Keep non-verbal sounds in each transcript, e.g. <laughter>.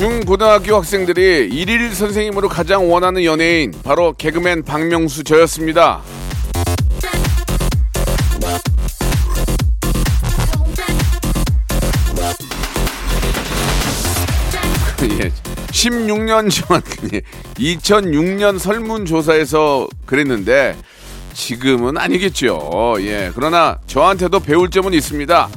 중고등학교 학생들이 일일 선생님으로 가장 원하는 연예인 바로 개그맨 박명수 저였습니다 <laughs> 예. 16년 전 2006년 설문조사에서 그랬는데 지금은 아니겠죠. 예. 그러나 저한테도 배울 점은 있습니다.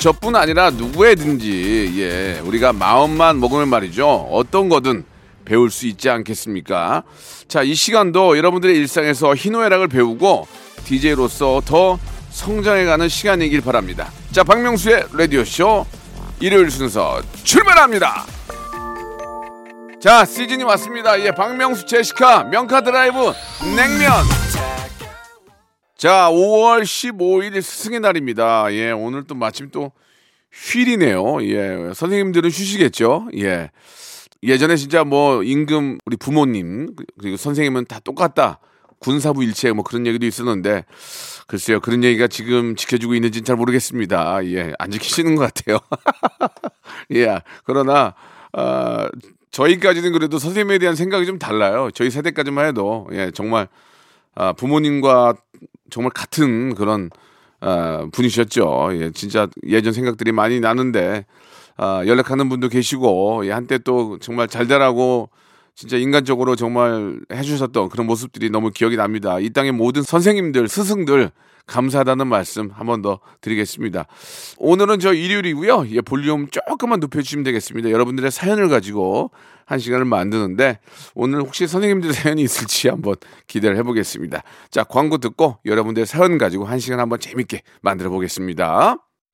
저뿐 아니라 누구에든지 예. 우리가 마음만 먹으면 말이죠. 어떤 거든 배울 수 있지 않겠습니까? 자, 이 시간도 여러분들의 일상에서 희노애락을 배우고 DJ로서 더 성장해가는 시간이길 바랍니다. 자, 박명수의 라디오쇼 일요일 순서 출발합니다. 자 시즌이 왔습니다. 예, 박명수 제시카 명카 드라이브 냉면. 자 5월 15일 스승의 날입니다. 예 오늘 또 마침 또 휴일이네요. 예 선생님들은 쉬시겠죠. 예 예전에 진짜 뭐 임금 우리 부모님 그리고 선생님은 다 똑같다. 군사부 일체 뭐 그런 얘기도 있었는데 글쎄요 그런 얘기가 지금 지켜주고 있는지는 잘 모르겠습니다. 예 안 지키시는 것 같아요. <laughs> 예 그러나 아 저희까지는 그래도 선생님에 대한 생각이 좀 달라요. 저희 세대까지만 해도 예 정말 아, 부모님과 정말 같은 그런 아, 분이셨죠. 예 진짜 예전 생각들이 많이 나는데 아, 연락하는 분도 계시고 예, 한때 또 정말 잘 되라고 진짜 인간적으로 정말 해주셨던 그런 모습들이 너무 기억이 납니다. 이 땅의 모든 선생님들, 스승들 감사하다는 말씀 한 번 더 드리겠습니다. 오늘은 저 일요일이고요. 예, 볼륨 조금만 높여주시면 되겠습니다. 여러분들의 사연을 가지고 한 시간을 만드는데 오늘 혹시 선생님들 <laughs> 사연이 있을지 한번 기대를 해보겠습니다. 자, 광고 듣고 여러분들의 사연 가지고 한 시간 한번 재밌게 만들어 보겠습니다.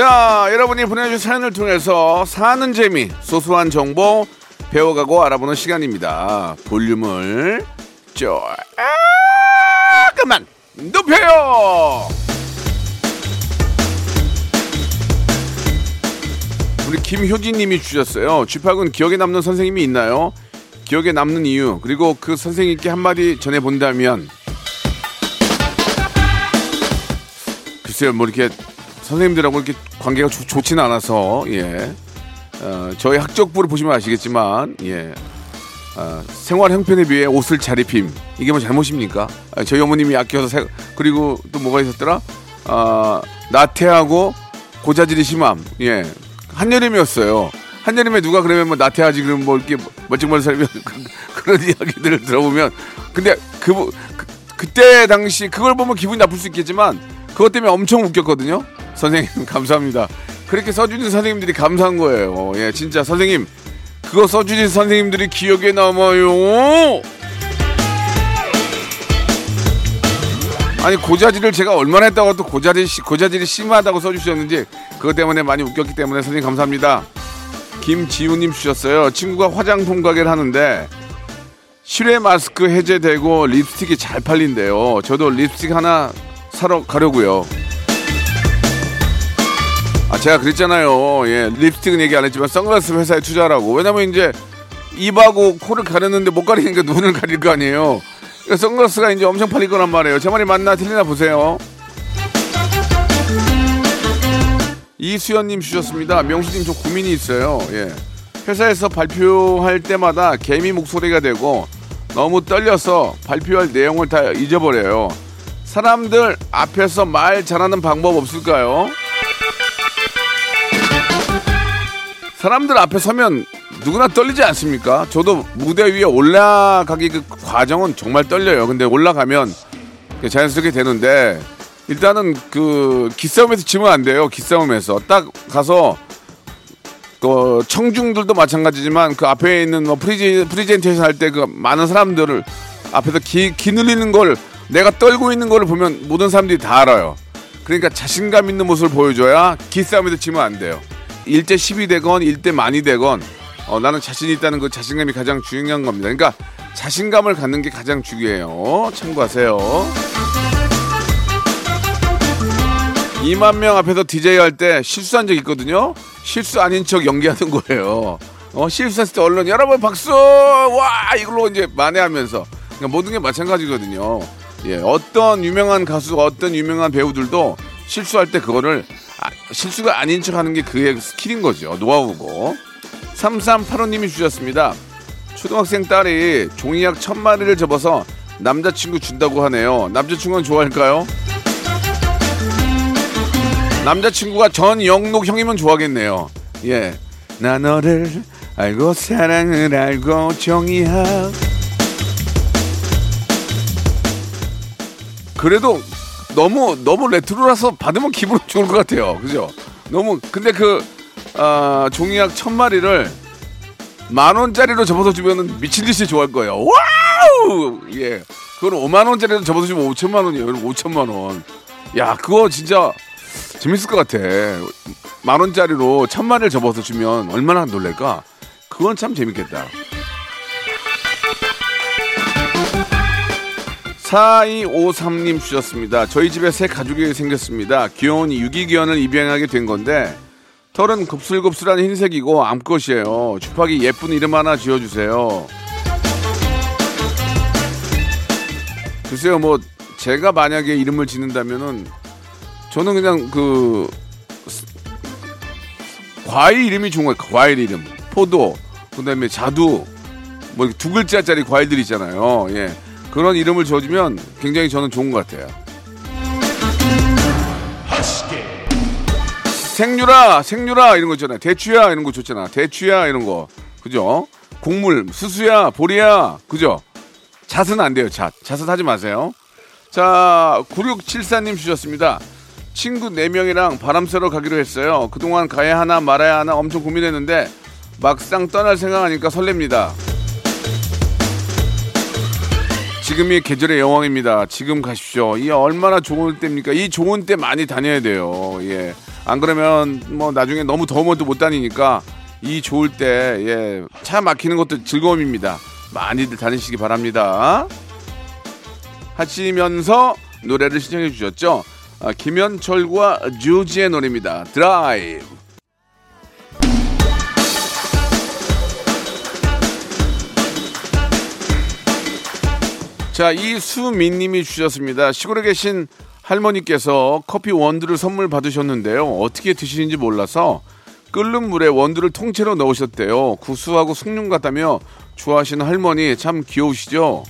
자, 여러분이 보내주신 사연을 통해서 사는 재미, 소소한 정보 배워가고 알아보는 시간입니다. 볼륨을 조금만 높여요! 우리 김효진 님이 주셨어요. 쥐팍은 기억에 남는 선생님이 있나요? 기억에 남는 이유, 그리고 그 선생님께 한마디 전해본다면, 글쎄요, 뭐 이렇게 선생님들하고 이렇게 관계가 좋, 좋지는 않아서 예 어, 저희 학적부를 보시면 아시겠지만 예 어, 생활 형편에 비해 옷을 잘 입힘 이게 뭐 잘못입니까? 아, 저희 어머님이 아껴서 세, 그리고 또 뭐가 있었더라? 아 나태하고 고자질이 심함 예 한여름이었어요. 한여름에 누가 그러면 뭐 나태하지 그러면 뭐 이렇게 멀쩡멀쩡 살면 <laughs> 그런 이야기들을 들어보면 근데 그, 그 그때 당시 그걸 보면 기분이 나쁠 수 있겠지만 그것 때문에 엄청 웃겼거든요. 선생님 <laughs> 감사합니다. 그렇게 써주는 선생님들이 감사한 거예요. 예, 진짜 선생님 그거 써주신 선생님들이 기억에 남아요. 아니 고자질을 제가 얼마나 했다고 또 고자질 고자질이 심하다고 써주셨는지 그것 때문에 많이 웃겼기 때문에 선생님 감사합니다. 김지우님 주셨어요. 친구가 화장품 가게를 하는데 실외 마스크 해제되고 립스틱이 잘 팔린대요. 저도 립스틱 하나 사러 가려고요. 아 제가 그랬잖아요. 예, 립스틱은 얘기 안 했지만 선글라스 회사에 투자하라고. 왜냐면 이제 입하고 코를 가렸는데 못 가리니까 눈을 가릴 거 아니에요. 그러니까 선글라스가 이제 엄청 팔릴 거란 말이에요. 제 말이 맞나 틀리나 보세요. 이수연님 주셨습니다. 명수님 저 고민이 있어요. 예. 회사에서 발표할 때마다 개미 목소리가 되고 너무 떨려서 발표할 내용을 다 잊어버려요. 사람들 앞에서 말 잘하는 방법 없을까요? 사람들 앞에 서면 누구나 떨리지 않습니까? 저도 무대 위에 올라가기 그 과정은 정말 떨려요. 근데 올라가면 자연스럽게 되는데 일단은 그 기싸움에서 지면 안 돼요. 기싸움에서 딱 가서 그 청중들도 마찬가지지만 그 앞에 있는 뭐 프리지, 프리젠테이션 할 때 그 많은 사람들을 앞에서 기, 기 눌리는 걸 내가 떨고 있는 걸 보면 모든 사람들이 다 알아요. 그러니까 자신감 있는 모습을 보여줘야 기싸움에서 지면 안 돼요. 1대 10이 되건 1대 만이 되건 어, 나는 자신 있다는 그 자신감이 가장 중요한 겁니다. 그러니까 자신감을 갖는 게 가장 중요해요. 참고하세요. 2만 명 앞에서 디제이 할때 실수한 적 있거든요. 실수 아닌 척 연기하는 거예요. 어, 실수했을 때 얼른 여러분 박수! 와! 이걸로 이제 만회하면서. 그러니까 모든 게 마찬가지거든요. 예, 어떤 유명한 가수, 어떤 유명한 배우들도 실수할 때 그거를 아, 실수가 아닌 척 하는 게 그의 스킬인 거죠. 노하우고. 3385님이 주셨습니다. 초등학생 딸이 종이약 천 마리를 접어서 남자친구 준다고 하네요. 남자친구는 좋아할까요? 남자친구가 전영록 형이면 좋아하겠네요. 예. 나 너를 알고 사랑을 알고 종이학. 그래도 너무 너무 레트로라서 받으면 기분 좋을 것 같아요. 그죠? 너무 근데 그 아, 종이학 천 마리를 만 원짜리로 접어서 주면은 미친 듯이 좋아할 거예요. wow! 예. 그걸 5만 원짜리로 접어서 주면 5천만 원이에요. 5천만 원. 야, 그거 진짜 재밌을 것 같아. 만 원짜리로 천 마리를 접어서 주면 얼마나 놀랄까? 그건 참 재밌겠다. 4253님 주셨습니다. 저희 집에 새 가족이 생겼습니다. 귀여운 유기견을 입양하게 된 건데 털은 곱슬곱슬한 흰색이고 암컷이에요. 주파기 예쁜 이름 하나 지어주세요. 글쎄요, 뭐 제가 만약에 이름을 짓는다면은 저는 그냥 그 과일 이름이 좋은 거예요. 과일 이름. 포도, 그다음에 자두, 뭐 두 글자짜리 과일들 있잖아요. 예. 그런 이름을 지어주면 굉장히 저는 좋은 것 같아요. 생유라, 생유라 이런 거 있잖아요. 대추야 이런 거 좋잖아. 대추야 이런 거. 그죠? 곡물, 수수야, 보리야. 그죠? 잣은 안 돼요, 잣. 잣은 하지 마세요. 자, 9674님 주셨습니다. 친구 4명이랑 바람 쐬러 가기로 했어요. 그동안 가야 하나 말아야 하나 엄청 고민했는데 막상 떠날 생각하니까 설렙니다. 지금이 계절의 여왕입니다. 지금 가십시오. 이 얼마나 좋은 때입니까? 이 좋은 때 많이 다녀야 돼요. 예. 안 그러면 뭐 나중에 너무 또못 다니니까 이 좋을 때 예. 차 막히는 것도 즐거움입니다. 많이들 다니시기 바랍니다. 하시면서 노래를 신청해 주셨죠. 아, 김현철과 주지의 노래입니다. 드라이브. 자, 이수민 님이 주셨습니다. 시골에 계신 할머니께서 커피 원두를 선물 받으셨는데요. 어떻게 드시는지 몰라서 끓는 물에 원두를 통째로 넣으셨대요. 구수하고 숭늉 같다며 좋아하시는 할머니 참 귀여우시죠?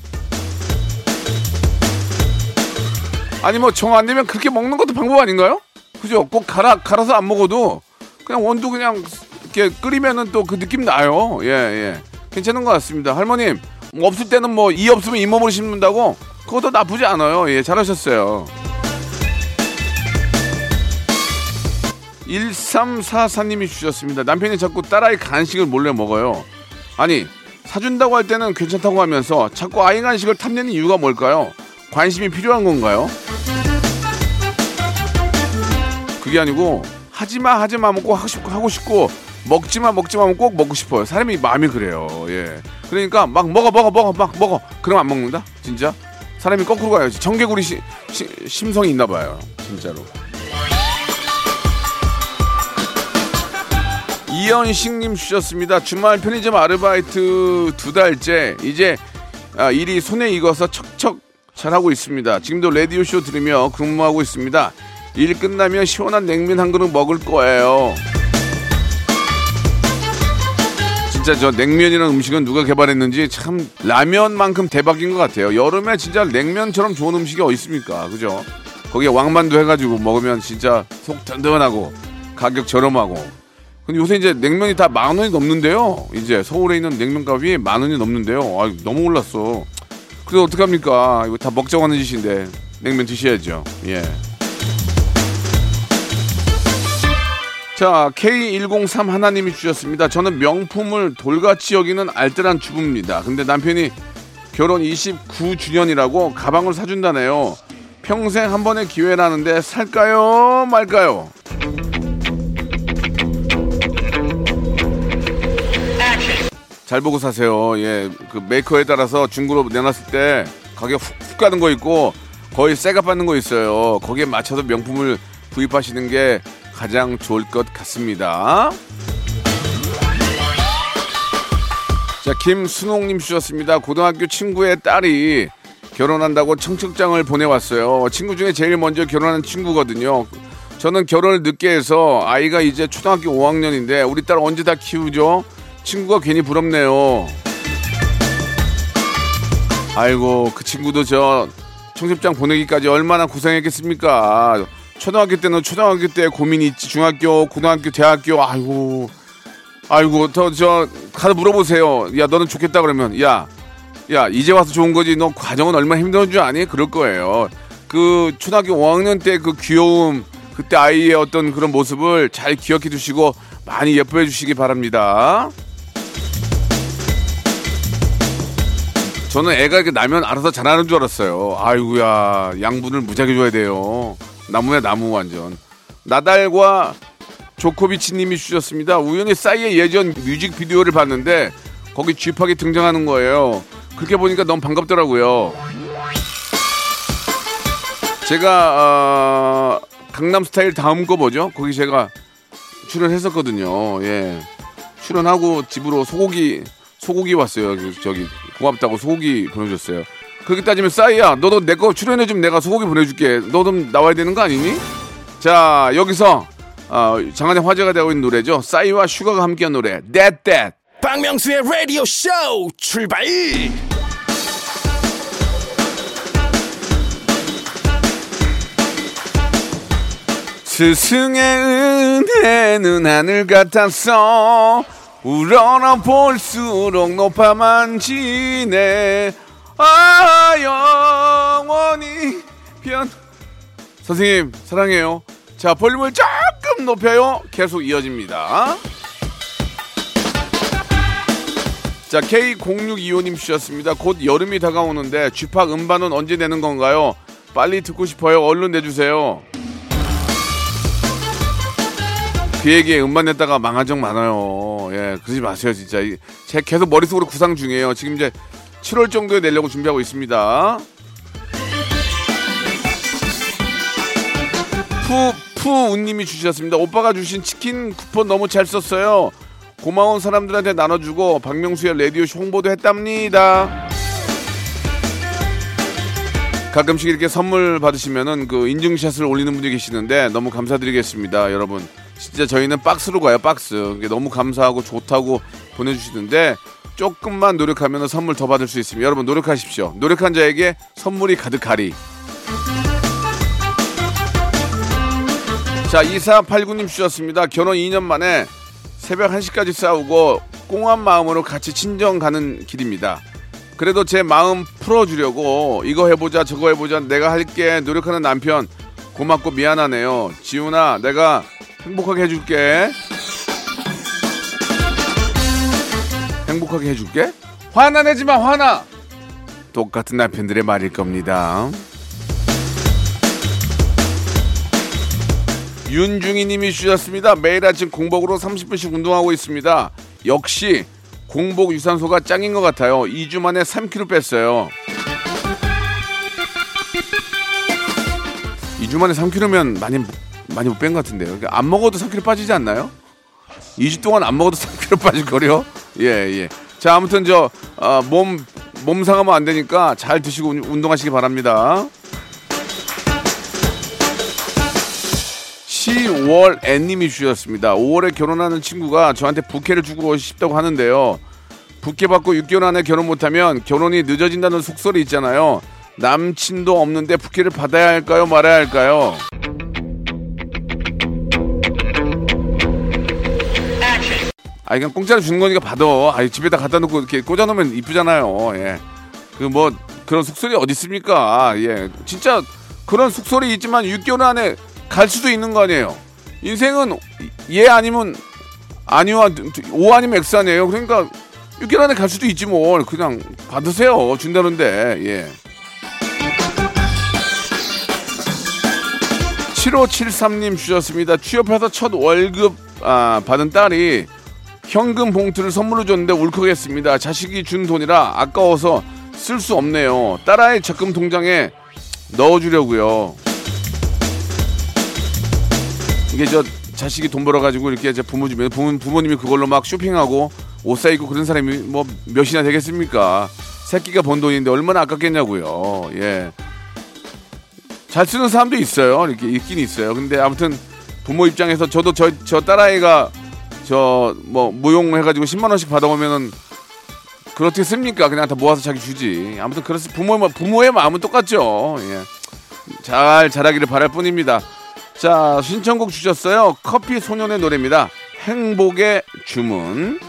아니 뭐 정 안 되면 그렇게 먹는 것도 방법 아닌가요? 그죠? 꼭 갈아 갈아서 안 먹어도 그냥 원두 그냥 이렇게 끓이면은 또 그 느낌 나요. 예 예. 괜찮은 것 같습니다. 할머님 뭐 없을 때는 뭐 이 없으면 잇몸을 심는다고 그것도 나쁘지 않아요. 예 잘하셨어요. 1344님이 주셨습니다. 남편이 자꾸 딸아이 간식을 몰래 먹어요. 아니 사준다고 할 때는 괜찮다고 하면서 자꾸 아이 간식을 탐내는 이유가 뭘까요? 관심이 필요한 건가요? 그게 아니고 하지마 하지마 꼭 하고 싶고 하고 싶고 먹지마 먹지마 꼭 먹고 싶어요. 사람이 마음이 그래요. 예. 그러니까 막 먹어 먹어 먹어 막 먹어. 그럼 안 먹는다? 진짜? 사람이 거꾸로 가야지. 청개구리 시, 시, 심성이 있나 봐요. 진짜로. 이현식님 주셨습니다. 주말 편의점 아르바이트 두 달째 이제 아, 일이 손에 익어서 척척 잘하고 있습니다. 지금도 라디오 쇼 들으며 근무하고 있습니다. 일 끝나면 시원한 냉면 한 그릇 먹을 거예요. 진짜 저 냉면이라는 음식은 누가 개발했는지 참 라면만큼 대박인 것 같아요. 여름에 진짜 냉면처럼 좋은 음식이 어디 있습니까? 그죠? 거기에 왕만두 해가지고 먹으면 진짜 속 든든하고 가격 저렴하고. 근데 요새 이제 냉면이 다 만 원이 넘는데요. 이제 서울에 있는 냉면값이 만 원이 넘는데요. 아 너무 올랐어. 그래서 어떡합니까? 이거 다 먹자고 하는 짓인데 냉면 드셔야죠. 예. 자, K103 하나님이 주셨습니다. 저는 명품을 돌같이 여기는 알뜰한 주부입니다. 근데 남편이 결혼 29주년이라고 가방을 사준다네요. 평생 한 번의 기회라는데 살까요? 말까요? 잘 보고 사세요. 예, 그 메이커에 따라서 중고로 내놨을 때 가격 훅, 훅 가는 거 있고 거의 새가 받는 거 있어요. 거기에 맞춰서 명품을 구입하시는 게 가장 좋을 것 같습니다. 자, 김순옥님 주셨습니다. 고등학교 친구의 딸이 결혼한다고 청첩장을 보내왔어요. 친구 중에 제일 먼저 결혼한 친구거든요. 저는 결혼을 늦게 해서 아이가 이제 초등학교 5학년인데 우리 딸 언제 다 키우죠? 친구가 괜히 부럽네요. 아이고 그 친구도 저 청첩장 보내기까지 얼마나 고생했겠습니까? 초등학교 때는 초등학교 때 고민이 있지 중학교 고등학교 대학교 아이고 아이고 저저 가서 물어보세요. 야 너는 좋겠다 그러면 야 야 이제 와서 좋은 거지 너 과정은 얼마나 힘든 줄 아니? 그럴 거예요. 그 초등학교 5학년 때 그 귀여움 그때 아이의 어떤 그런 모습을 잘 기억해 두시고 많이 예뻐해 주시기 바랍니다. 저는 애가 이렇게 나면 알아서 잘하는 줄 알았어요. 아이고야 양분을 무지하게 줘야 돼요. 나무야 나무 완전. 나달과 조코비치님이 주셨습니다. 우연히 싸이의 예전 뮤직비디오를 봤는데 거기 쥐팍이 등장하는 거예요. 그렇게 보니까 너무 반갑더라고요. 제가 어, 강남스타일 다음 거 뭐죠? 거기 제가 출연했었거든요. 예. 출연하고 집으로 소고기 소고기 왔어요. 그 저기 고맙다고 소고기 보내줬어요. 그렇게 따지면 싸이야 너도 내 거 출연해주면 내가 소고기 보내줄게. 너도 나와야 되는 거 아니니? 자 여기서 어, 장안의 화제가 되고 있는 노래죠. 싸이와 슈가가 함께한 노래 That That 박명수의 라디오 쇼 출발 스승의 은혜는 하늘 같았어 우러러 볼수록 높아만 지네 아 영원히 변. 선생님 사랑해요. 자 볼륨을 조금 높여요. 계속 이어집니다. 자 K0625님 주셨습니다. 곧 여름이 다가오는데 쥐팍 음반은 언제 내는 건가요? 빨리 듣고 싶어요. 얼른 내주세요. 그 얘기에 음반 냈다가 망한 적 많아요. 예, 그러지 마세요, 진짜. 이- 제 계속 머릿속으로 구상 중이에요. 지금 이제 7월 정도에 내려고 준비하고 있습니다. 푸, 푸우님이 주셨습니다. 오빠가 주신 치킨 쿠폰 너무 잘 썼어요. 고마운 사람들한테 나눠주고 박명수의 라디오쇼 홍보도 했답니다. 가끔씩 이렇게 선물 받으시면은 그 인증샷을 올리는 분들이 계시는데 너무 감사드리겠습니다, 여러분. 진짜 저희는 박스로 가요, 박스. 너무 감사하고 좋다고 보내주시는데 조금만 노력하면 선물 더 받을 수 있습니다. 여러분 노력하십시오. 노력한 자에게 선물이 가득하리. 자, 2489님 주셨습니다. 결혼 2년 만에 새벽 1시까지 싸우고 꽁한 마음으로 같이 친정 가는 길입니다. 그래도 제 마음 풀어주려고 이거 해보자 저거 해보자 내가 할게 노력하는 남편 고맙고 미안하네요. 지훈아 내가 행복하게 해줄게. 행복하게 해줄게? 화나 내지 마 화나. 똑같은 남편들의 말일 겁니다. 윤중희 님이 주셨습니다. 매일 아침 공복으로 30분씩 운동하고 있습니다. 역시 공복 유산소가 짱인 것 같아요. 2주 만에 3kg 뺐어요. 2주 만에 3kg면 많이 많이 못 뺀 것 같은데요. 그러니까 안 먹어도 3kg 빠지지 않나요? 2주 동안 안 먹어도 <laughs> 3kg 빠질 거려? 예, 예. 자, 아무튼 저, 어, 몸, 몸 상하면 안 되니까 잘 드시고 운- 운동하시기 바랍니다. 10월 N님이 주셨습니다. 5월에 결혼하는 친구가 저한테 부케를 주고 싶다고 하는데요. 부케 받고 6개월 안에 결혼 못하면 결혼이 늦어진다는 속설이 있잖아요. 남친도 없는데 부케를 받아야 할까요? 말아야 할까요? 아, 그냥 공짜로 주는 거니까 받아. 아, 집에다 갖다 놓고 이렇게 꽂아 놓으면 이쁘잖아요. 예. 그 뭐, 그런 속설이 어디 있습니까? 예. 진짜 그런 속설이 있지만 6개월 안에 갈 수도 있는 거 아니에요. 인생은 예 아니면 아니와 오 아니면 X 아니에요. 그러니까 6개월 안에 갈 수도 있지 뭘. 그냥 받으세요. 준다는데. 예. 7573님 주셨습니다. 취업해서 첫 월급 아, 받은 딸이 현금 봉투를 선물로 줬는데 울컥했습니다. 자식이 준 돈이라 아까워서 쓸 수 없네요. 딸아이 적금 통장에 넣어주려고요. 이게 저 자식이 돈 벌어가지고 이렇게 제 부모 집에 부모, 부모님이 그걸로 막 쇼핑하고 옷 사입고 그런 사람이 뭐 몇이나 되겠습니까? 새끼가 번 돈인데 얼마나 아깝겠냐고요. 예. 잘 쓰는 사람도 있어요. 이렇게 있긴 있어요. 근데 아무튼 부모 입장에서 저도 저, 저 딸아이가 저 뭐 무용해가지고 10만 원씩 받아오면은 그렇게 씁니까? 그냥 다 모아서 자기 주지. 아무튼 그래서 부모의 부모의 마음은 똑같죠. 예. 잘 자라기를 바랄 뿐입니다. 자 신청곡 주셨어요. 커피 소년의 노래입니다. 행복의 주문.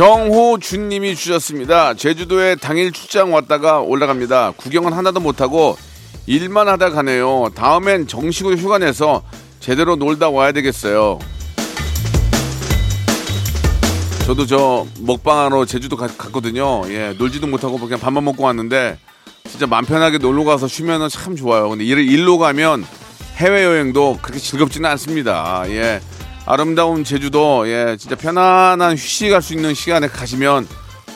정호준님이 주셨습니다. 제주도에 당일 출장 왔다가 올라갑니다. 구경은 하나도 못하고 일만 하다 가네요. 다음엔 정식으로 휴가 내서 제대로 놀다 와야 되겠어요. 저도 저 먹방하러 제주도 가- 갔거든요. 예, 놀지도 못하고 그냥 밥만 먹고 왔는데 진짜 맘 편하게 놀러 가서 쉬면은 참 좋아요. 근데 일, 일로 가면 해외 여행도 그렇게 즐겁지는 않습니다. 예. 아름다운 제주도 예, 진짜 편안한 휴식할 수 있는 시간에 가시면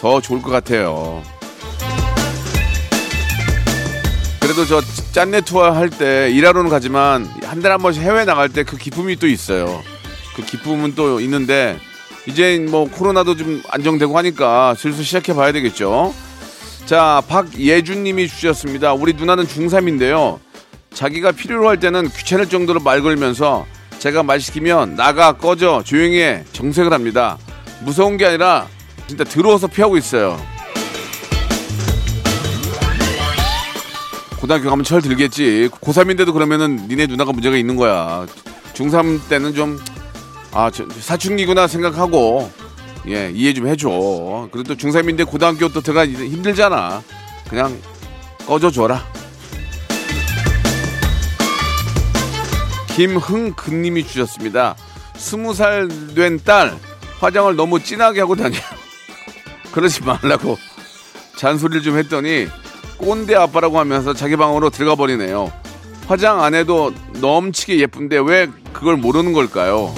더 좋을 것 같아요. 그래도 저 짠내 투어 할 때 일하러는 가지만 한 달에 한 번씩 해외 나갈 때 그 기쁨이 또 있어요. 그 기쁨은 또 있는데 이제 뭐 코로나도 좀 안정되고 하니까 슬슬 시작해 봐야 되겠죠. 자, 박예준 님이 주셨습니다. 우리 누나는 중3인데요. 자기가 필요로 할 때는 귀찮을 정도로 말 걸면서 제가 말 시키면 나가 꺼져 조용히 해 정색을 합니다. 무서운 게 아니라 진짜 들어와서 피하고 있어요. 고등학교 가면 철 들겠지. 고3인데도 그러면은 니네 누나가 문제가 있는 거야. 중3 때는 좀, 아, 저, 사춘기구나 생각하고, 예, 이해 좀 해줘. 그래도 중3인데 고등학교 또 들어가 힘들잖아. 그냥 꺼져줘라. 김흥근님이 주셨습니다. 스무 살 된 딸 화장을 너무 진하게 하고 다녀요. <laughs> 그러지 말라고 잔소리를 좀 했더니 꼰대 아빠라고 하면서 자기 방으로 들어가 버리네요. 화장 안 해도 넘치게 예쁜데 왜 그걸 모르는 걸까요?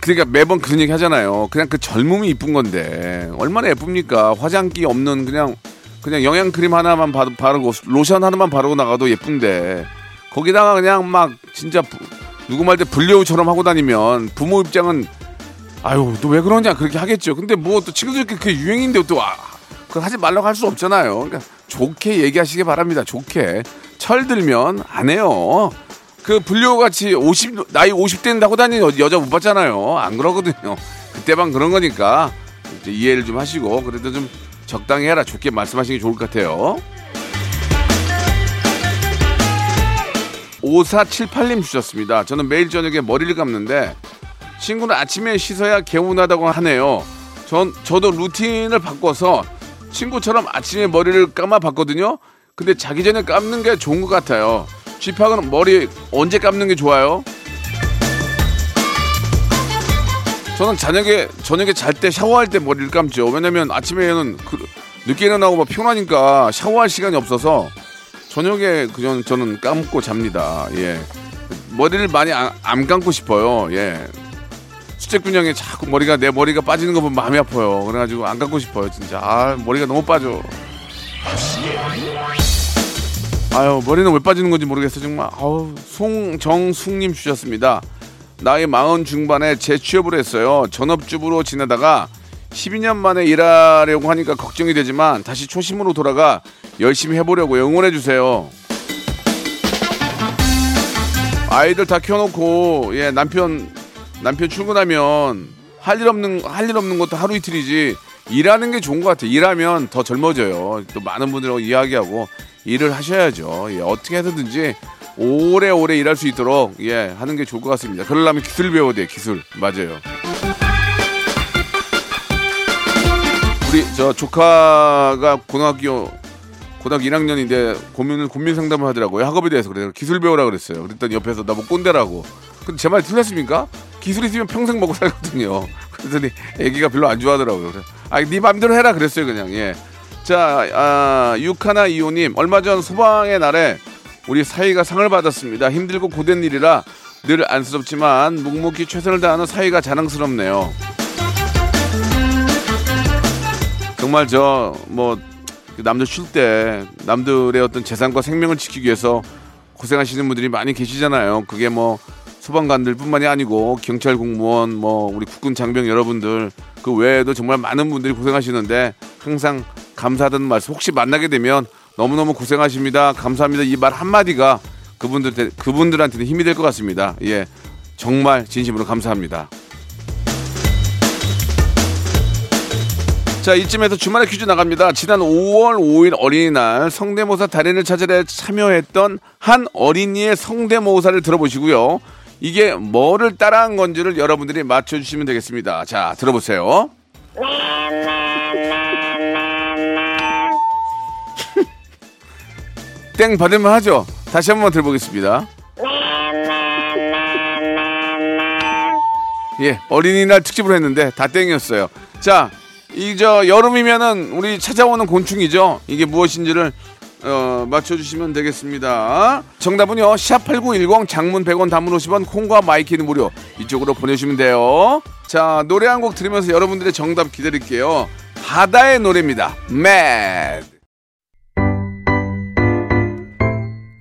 그러니까 매번 그런 얘기 하잖아요. 그냥 그 젊음이 이쁜 건데 얼마나 예쁩니까? 화장기 없는 그냥 그냥 영양 크림 하나만 바, 바르고 로션 하나만 바르고 나가도 예쁜데 거기다가 그냥 막 진짜 부- 누구 말때 불려우처럼 하고 다니면 부모 입장은 아유 너 왜 그러냐 그렇게 하겠죠. 근데 뭐 또 친구들끼리 그게 유행인데 또 아, 그걸 하지 말라고 할 수 없잖아요. 그러니까 좋게 얘기하시기 바랍니다. 좋게 철 들면 안 해요. 그 불려우 같이 50 나이 50대인데 하고 다니는 여- 여자 못 봤잖아요. 안 그러거든요. 그때만 그런 거니까 이해를 좀 하시고 그래도 좀 적당히 해라 좋게 말씀하시는 게 좋을 것 같아요. 5478님 주셨습니다. 저는 매일 저녁에 머리를 감는데 친구는 아침에 씻어야 개운하다고 하네요. 전 저도 루틴을 바꿔서 친구처럼 아침에 머리를 감아 봤거든요. 근데 자기 전에 감는 게 좋은 것 같아요. 쥐팍은 머리 언제 감는 게 좋아요? 저는 저녁에 저녁에 잘 때 샤워할 때 머리를 감죠. 왜냐면 아침에는 그, 늦게 일어나고 막 피곤하니까 샤워할 시간이 없어서 저녁에 그전 저는 감고 잡니다. 예. 머리를 많이 안, 안 감고 싶어요. 예. 수채꾼형에 자꾸 머리가 내 머리가 빠지는 거 보면 마음이 아파요. 그래가지고 안 감고 싶어요. 진짜 아 머리가 너무 빠져. 아유 머리는 왜 빠지는 건지 모르겠어 정말. 아우 송정숙님 주셨습니다. 나이 마흔 중반에 재취업을 했어요. 전업주부로 지내다가 12년 만에 일하려고 하니까 걱정이 되지만 다시 초심으로 돌아가 열심히 해보려고 응원해 주세요. 아이들 다 키워놓고 예 남편 남편 출근하면 할 일 없는 할 일 없는 것도 하루 이틀이지 일하는 게 좋은 것 같아요. 일하면 더 젊어져요. 또 많은 분들하고 이야기하고 일을 하셔야죠. 예, 어떻게 해서든지 오래오래 일할 수 있도록 예 하는 게 좋을 것 같습니다. 그러려면 기술 배워야 돼요. 기술 맞아요. 우리 저 조카가 고등학교 고등학교 1학년인데 고민을 고민 상담을 하더라고요. 학업에 대해서 그래서 기술 배우라 그랬어요. 그랬더니 옆에서 나 뭐 꼰대라고. 근데 제말 틀렸습니까? 기술 있으면 평생 먹고 살거든요. <laughs> 그랬더니 애기가 별로 안 좋아하더라고요. 그래서 아, 네 맘대로 해라 그랬어요, 그냥. 예. 자, 아, 유카나 이호님 얼마 전 소방의 날에 우리 사이가 상을 받았습니다. 힘들고 고된 일이라 늘 안쓰럽지만 묵묵히 최선을 다하는 사이가 자랑스럽네요. 정말 저 뭐 남들 쉴 때 남들의 어떤 재산과 생명을 지키기 위해서 고생하시는 분들이 많이 계시잖아요. 그게 뭐 소방관들뿐만이 아니고 경찰 공무원 뭐 우리 국군 장병 여러분들 그 외에도 정말 많은 분들이 고생하시는데 항상 감사하다는 말씀 혹시 만나게 되면 너무너무 고생하십니다. 감사합니다. 이 말 한마디가 그분들 그분들한테는 힘이 될 것 같습니다. 예. 정말 진심으로 감사합니다. 자, 이쯤에서 주말에 퀴즈 나갑니다. 지난 5월 5일 어린이날 성대모사 달인을 찾으러 참여했던 한 어린이의 성대모사를 들어보시고요. 이게 뭐를 따라한 건지를 여러분들이 맞춰주시면 되겠습니다. 자, 들어보세요. 땡 받으면 하죠. 다시 한 번 들어보겠습니다. 예, 어린이날 특집으로 했는데 다 땡이었어요. 자, 이 저 여름이면은 우리 찾아오는 곤충이죠. 이게 무엇인지를 어, 맞춰주시면 되겠습니다. 정답은요. 샵8910 장문 100원 단문 50원 콩과 마이케이는 무료 이쪽으로 보내주시면 돼요. 자 노래 한 곡 들으면서 여러분들의 정답 기다릴게요. 바다의 노래입니다. Mad.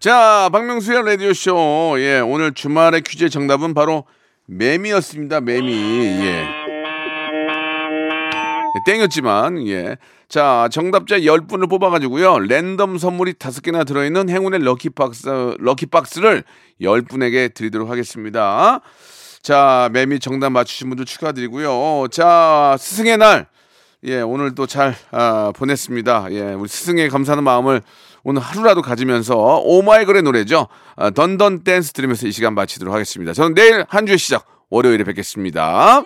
자, 박명수의 라디오쇼. 예, 오늘 주말의 퀴즈의 정답은 바로 매미였습니다. 매미. 예. 땡이었지만, 예. 자, 정답자 10분을 뽑아가지고요. 랜덤 선물이 5개나 들어있는 행운의 럭키박스, 럭키박스를 10분에게 드리도록 하겠습니다. 자, 매미 정답 맞추신 분들 축하드리고요. 자, 스승의 날. 예, 오늘 또 잘 아, 보냈습니다. 예, 우리 스승에 감사하는 마음을 오늘 하루라도 가지면서 오마이걸의 노래죠. 아, 던던 댄스 들으면서 이 시간 마치도록 하겠습니다. 저는 내일 한 주의 시작 월요일에 뵙겠습니다.